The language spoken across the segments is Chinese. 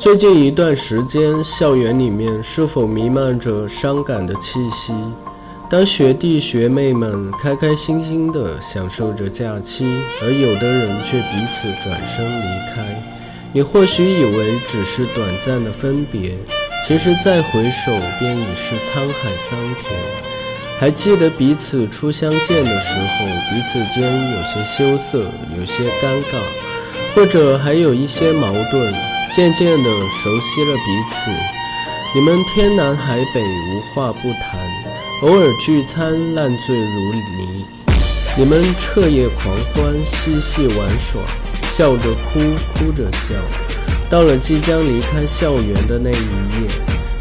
最近一段时间，校园里面是否弥漫着伤感的气息？当学弟学妹们开开心心地享受着假期，而有的人却彼此转身离开，你或许以为只是短暂的分别，其实再回首便已是沧海桑田。还记得彼此初相见的时候，彼此间有些羞涩，有些尴尬，或者还有一些矛盾。渐渐地熟悉了彼此，你们天南海北无话不谈。偶尔聚餐，烂醉如泥。你们彻夜狂欢，嬉戏玩耍，笑着哭，哭着笑。到了即将离开校园的那一夜，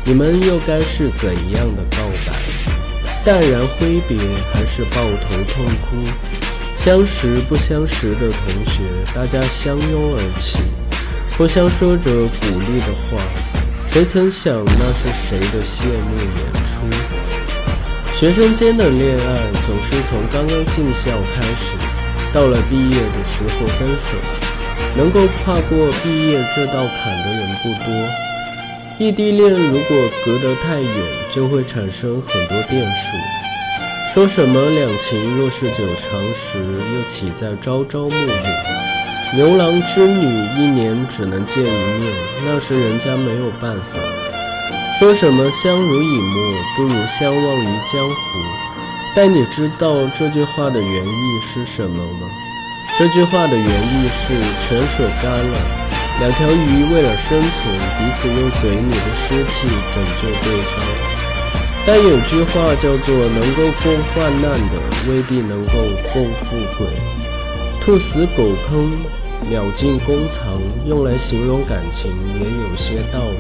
你们又该是怎样的告白？淡然挥别，还是抱头痛哭？相识不相识的同学，大家相拥而泣，互相说着鼓励的话。谁曾想，那是谁的谢幕演出？学生间的恋爱总是从刚刚进校开始，到了毕业的时候分手。能够跨过毕业这道坎的人不多。异地恋如果隔得太远，就会产生很多变数。说什么两情若是久长时，又岂在朝朝暮暮？牛郎织女一年只能见一面，那是人家没有办法。说什么相濡以沫不如相忘于江湖？但你知道这句话的原意是什么吗？这句话的原意是泉水干了，两条鱼为了生存，彼此用嘴里的湿气拯救对方。但有句话叫做“能够共患难的，未必能够共富贵”。兔死狗烹，鸟尽弓藏，用来形容感情也有些道理。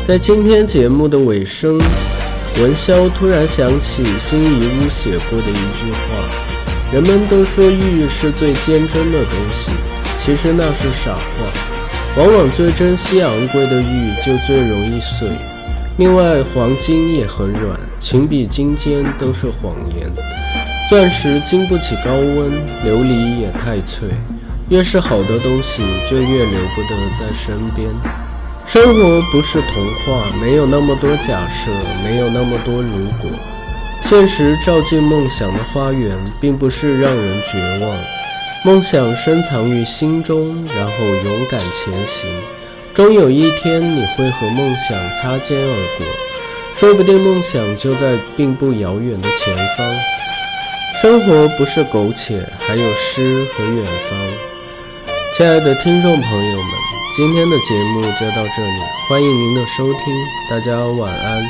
在今天节目的尾声，文潇突然想起辛夷坞写过的一句话：“人们都说玉是最坚贞的东西，其实那是傻话。往往最珍惜昂贵的玉就最容易碎。另外，黄金也很软，情比金坚都是谎言。钻石经不起高温，琉璃也太脆。越是好的东西，就越留不得在身边。”生活不是童话，没有那么多假设，没有那么多如果。现实照进梦想的花园，并不是让人绝望。梦想深藏于心中，然后勇敢前行。终有一天，你会和梦想擦肩而过，说不定梦想就在并不遥远的前方。生活不是苟且，还有诗和远方。亲爱的听众朋友们。今天的节目就到这里，欢迎您的收听，大家晚安。